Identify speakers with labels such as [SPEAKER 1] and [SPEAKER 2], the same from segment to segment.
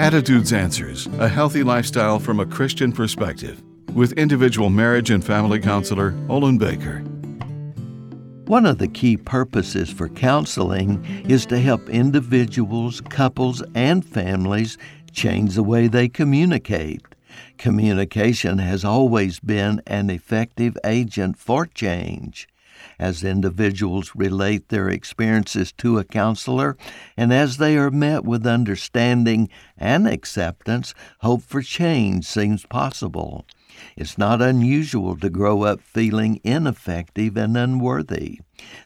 [SPEAKER 1] Attitudes Answers A Healthy Lifestyle from a Christian Perspective with individual marriage and family counselor Olin Baker.
[SPEAKER 2] One of the key purposes for counseling is to help individuals, couples, and families change the way they communicate. Communication has always been an effective agent for change. As individuals relate their experiences to a counselor, and as they are met with understanding and acceptance, hope for change seems possible. It's not unusual to grow up feeling ineffective and unworthy.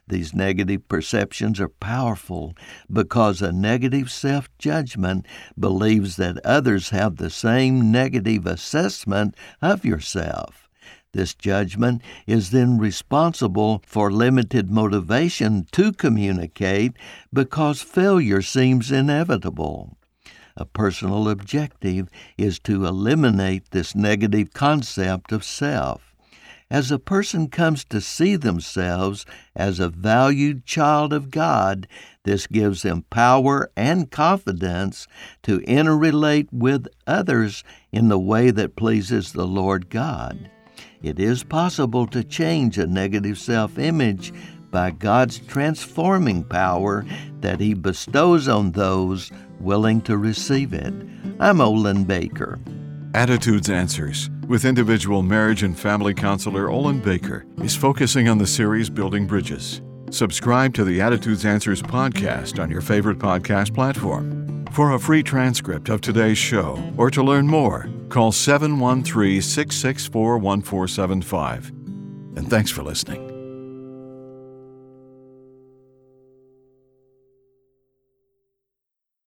[SPEAKER 2] These negative perceptions are powerful because a negative self judgment believes that others have the same negative assessment of yourself. This judgment is then responsible for limited motivation to communicate because failure seems inevitable. A personal objective is to eliminate this negative concept of self. As a person comes to see themselves as a valued child of God, this gives them power and confidence to interrelate with others in the way that pleases the Lord God. It is possible to change a negative self image by God's transforming power that He bestows on those willing to receive it. I'm Olin Baker.
[SPEAKER 1] Attitudes Answers with individual marriage and family counselor Olin Baker is focusing on the series Building Bridges. Subscribe to the Attitudes Answers podcast on your favorite podcast platform. For a free transcript of today's show or to learn more, call 713 664 1475. And thanks for listening.